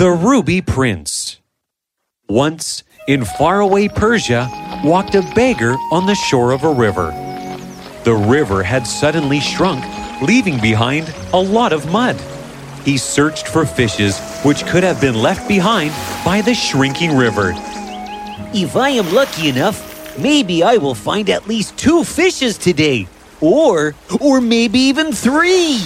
The Ruby Prince. Once, in faraway Persia, walked a beggar on the shore of a river. The river had suddenly shrunk, leaving behind a lot of mud. He searched for fishes which could have been left behind by the shrinking river. If I am lucky enough, maybe I will find at least two fishes today. Or, or maybe even three.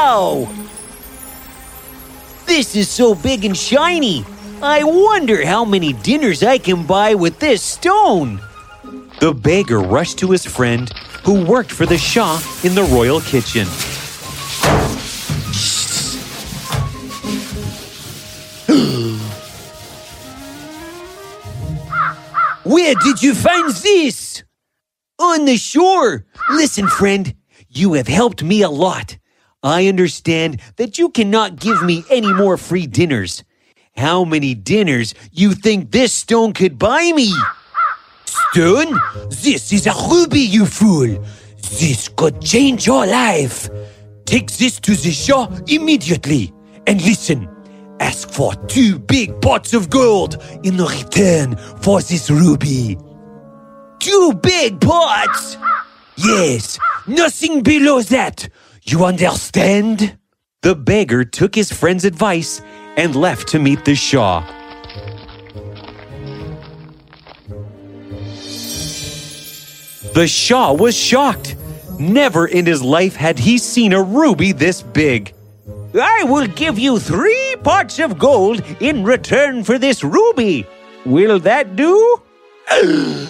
Wow! This is so big and shiny. I wonder how many dinners I can buy with this stone. The beggar rushed to his friend, who worked for the Shah in the royal kitchen. Where did you find this? On the shore. Listen, friend, you have helped me a lot. I understand that you cannot give me any more free dinners. How many dinners you think this stone could buy me? Stone? This is a ruby, you fool. This could change your life. Take this to the Shah immediately. And listen, ask for two big pots of gold in return for this ruby. Two big pots? Yes, nothing below that. You understand? The beggar took his friend's advice and left to meet the Shah. The Shah was shocked. Never in his life had he seen a ruby this big. I will give you three pots of gold in return for this ruby. Will that do?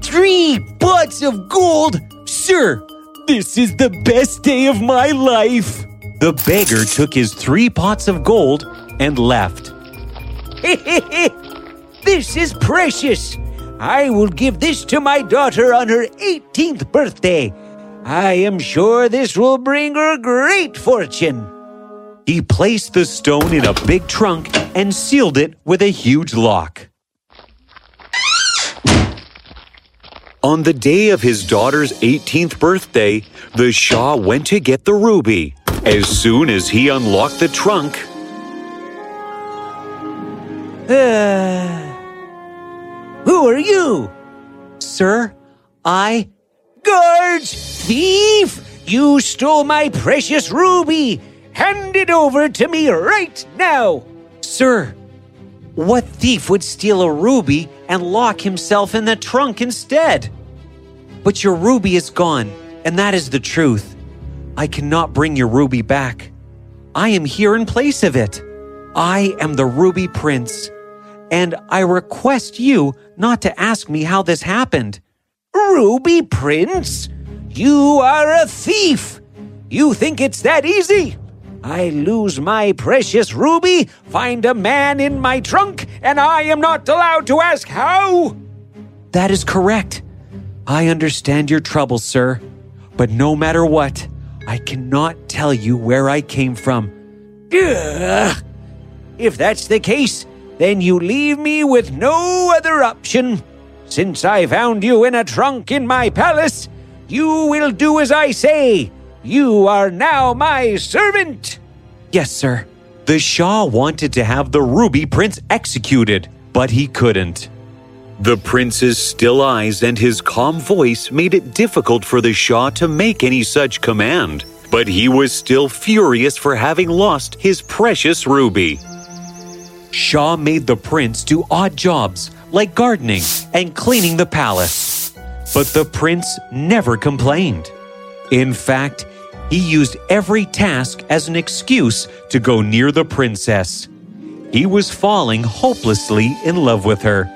three pots of gold? Sir, this is the best day of my life. The beggar took his three pots of gold and left. this is precious. I will give this to my daughter on her 18th birthday. I am sure this will bring her great fortune. He placed the stone in a big trunk and sealed it with a huge lock. On the day of his daughter's 18th birthday, the Shah went to get the ruby. As soon as he unlocked the trunk, who are you? Sir, I. Guards! Thief! You stole my precious ruby! Hand it over to me right now! Sir, what thief would steal a ruby and lock himself in the trunk instead? But your ruby is gone, and that is the truth. I cannot bring your ruby back. I am here in place of it. I am the Ruby Prince, and I request you not to ask me how this happened. Ruby Prince? You are a thief! You think it's that easy? I lose my precious ruby, find a man in my trunk, and I am not allowed to ask how? That is correct. I understand your trouble, sir. But no matter what, I cannot tell you where I came from. Ugh. If that's the case, then you leave me with no other option. Since I found you in a trunk in my palace, you will do as I say. You are now my servant. Yes, sir. The Shah wanted to have the Ruby Prince executed, but he couldn't. The prince's still eyes and his calm voice made it difficult for the Shah to make any such command, but he was still furious for having lost his precious ruby. Shah made the prince do odd jobs like gardening and cleaning the palace. But the prince never complained. In fact, he used every task as an excuse to go near the princess. He was falling hopelessly in love with her.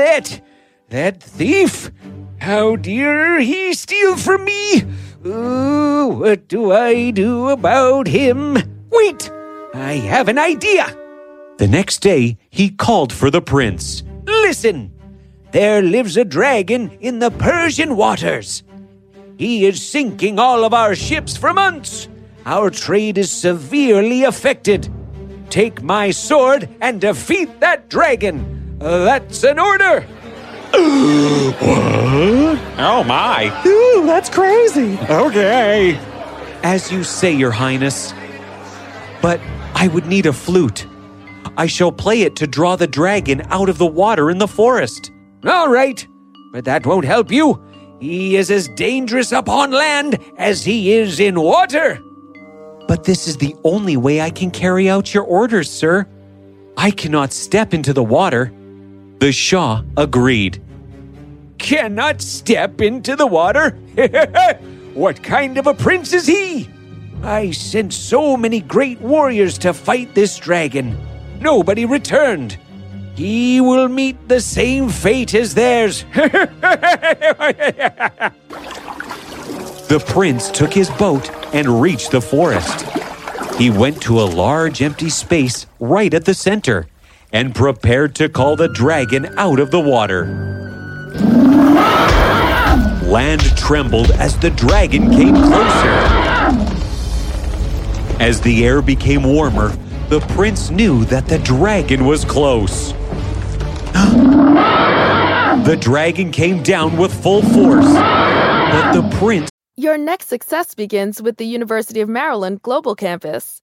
That, that thief! How dare he steal from me? Uh, what do I do about him? Wait! I have an idea! The next day, he called for the prince. Listen! There lives a dragon in the Persian waters. He is sinking all of our ships for months. Our trade is severely affected. Take my sword and defeat that dragon. Uh, that's an order. what? Oh my. Ooh, that's crazy. Okay. As you say, Your Highness. But I would need a flute. I shall play it to draw the dragon out of the water in the forest. All right, but that won't help you. He is as dangerous upon land as he is in water. But this is the only way I can carry out your orders, sir. I cannot step into the water. The Shah agreed. Cannot step into the water? what kind of a prince is he? I sent so many great warriors to fight this dragon. Nobody returned. He will meet the same fate as theirs. the prince took his boat and reached the forest. He went to a large empty space right at the center and prepared to call the dragon out of the water. Land trembled as the dragon came closer. As the air became warmer, the prince knew that the dragon was close. the dragon came down with full force, but the prince. Your next success begins with the University of Maryland Global Campus.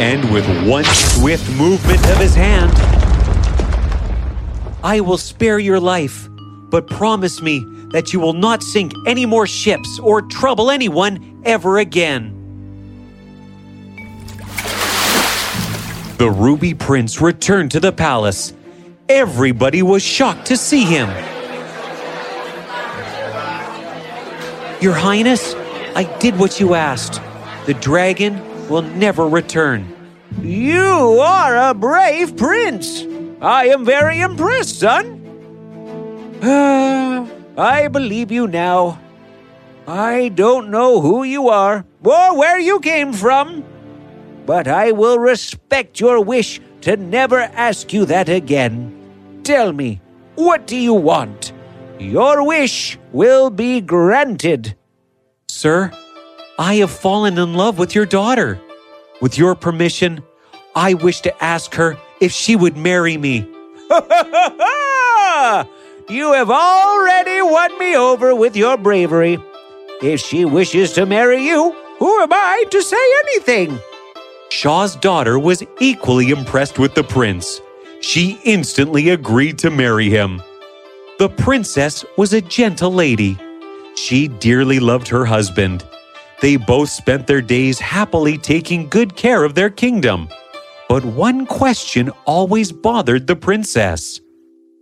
And with one swift movement of his hand, I will spare your life, but promise me that you will not sink any more ships or trouble anyone ever again. The Ruby Prince returned to the palace. Everybody was shocked to see him. Your Highness, I did what you asked. The dragon will never return. You are a brave prince. I am very impressed, son. I believe you now. I don't know who you are or where you came from, but I will respect your wish to never ask you that again. Tell me, what do you want? Your wish will be granted. Sir, I have fallen in love with your daughter. With your permission, I wish to ask her if she would marry me. you have already won me over with your bravery. If she wishes to marry you, who am I to say anything? Shah's daughter was equally impressed with the prince. She instantly agreed to marry him. The princess was a gentle lady. She dearly loved her husband. They both spent their days happily taking good care of their kingdom. But one question always bothered the princess.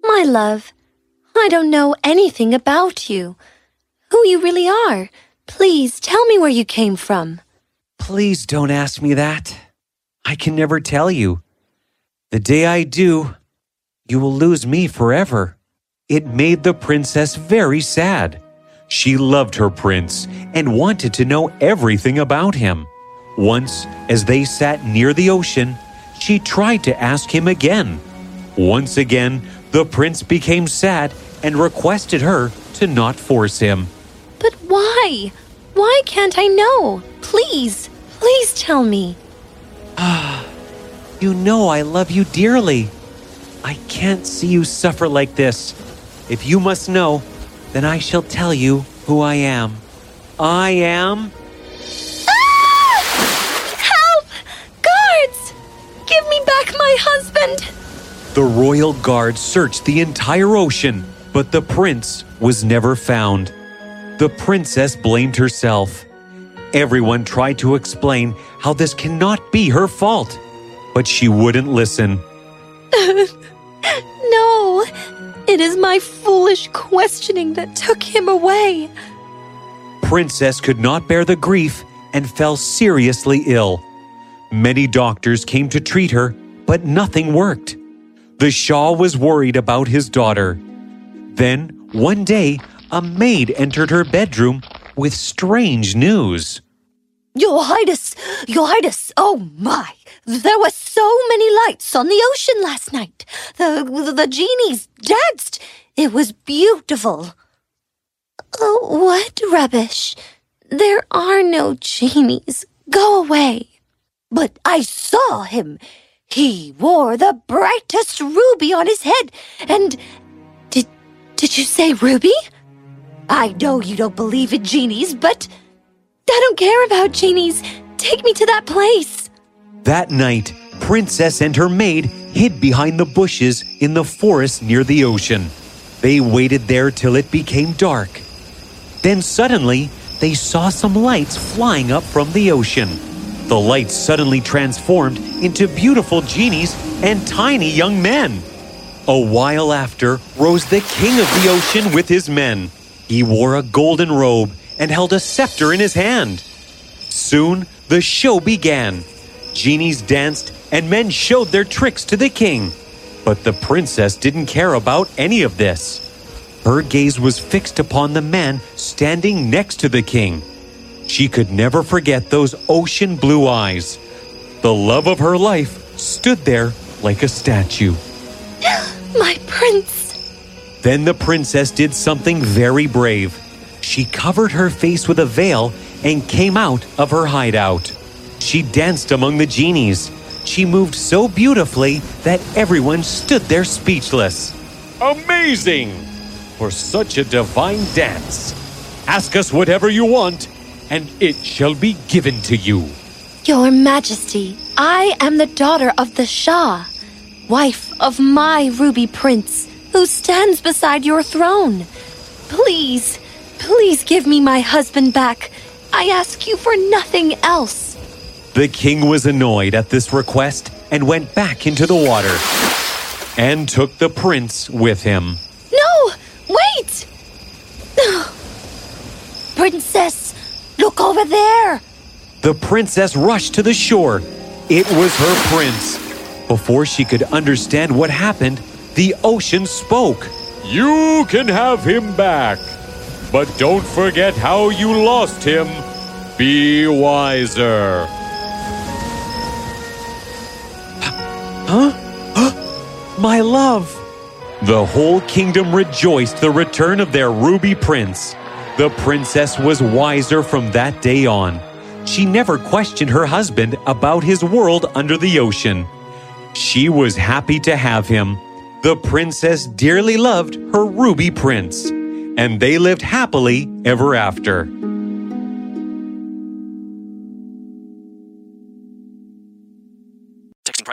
My love, I don't know anything about you. Who you really are. Please tell me where you came from. Please don't ask me that. I can never tell you. The day I do, you will lose me forever. It made the princess very sad. She loved her prince and wanted to know everything about him. Once, as they sat near the ocean, she tried to ask him again. Once again, the prince became sad and requested her to not force him. But why? Why can't I know? Please, please tell me. Ah, you know I love you dearly. I can't see you suffer like this. If you must know, then I shall tell you who I am. I am. Ah! Help! Guards! Give me back my husband! The royal guard searched the entire ocean, but the prince was never found. The princess blamed herself. Everyone tried to explain how this cannot be her fault, but she wouldn't listen. No, it is my foolish questioning that took him away. Princess could not bear the grief and fell seriously ill. Many doctors came to treat her, but nothing worked. The Shah was worried about his daughter. Then, one day, a maid entered her bedroom with strange news. Your Highness, Your Highness, oh my! There were so many lights on the ocean last night. The, the, the genies danced. It was beautiful. Oh, what rubbish. There are no genies. Go away. But I saw him. He wore the brightest ruby on his head. And did did you say ruby? I know you don't believe in genies, but I don't care about genies. Take me to that place. That night, Princess and her maid hid behind the bushes in the forest near the ocean. They waited there till it became dark. Then suddenly, they saw some lights flying up from the ocean. The lights suddenly transformed into beautiful genies and tiny young men. A while after rose the king of the ocean with his men. He wore a golden robe and held a scepter in his hand. Soon the show began. Genies danced and men showed their tricks to the king. But the princess didn't care about any of this. Her gaze was fixed upon the man standing next to the king. She could never forget those ocean blue eyes. The love of her life stood there like a statue. My prince. Then the princess did something very brave. She covered her face with a veil and came out of her hideout. She danced among the genies. She moved so beautifully that everyone stood there speechless. Amazing! For such a divine dance. Ask us whatever you want, and it shall be given to you. Your Majesty, I am the daughter of the Shah, wife of my ruby prince, who stands beside your throne. Please, please give me my husband back. I ask you for nothing else. The king was annoyed at this request and went back into the water and took the prince with him. No, wait! Princess, look over there. The princess rushed to the shore. It was her prince. Before she could understand what happened, the ocean spoke. You can have him back, but don't forget how you lost him. Be wiser. Huh? My love! The whole kingdom rejoiced the return of their ruby prince. The princess was wiser from that day on. She never questioned her husband about his world under the ocean. She was happy to have him. The princess dearly loved her ruby prince, and they lived happily ever after.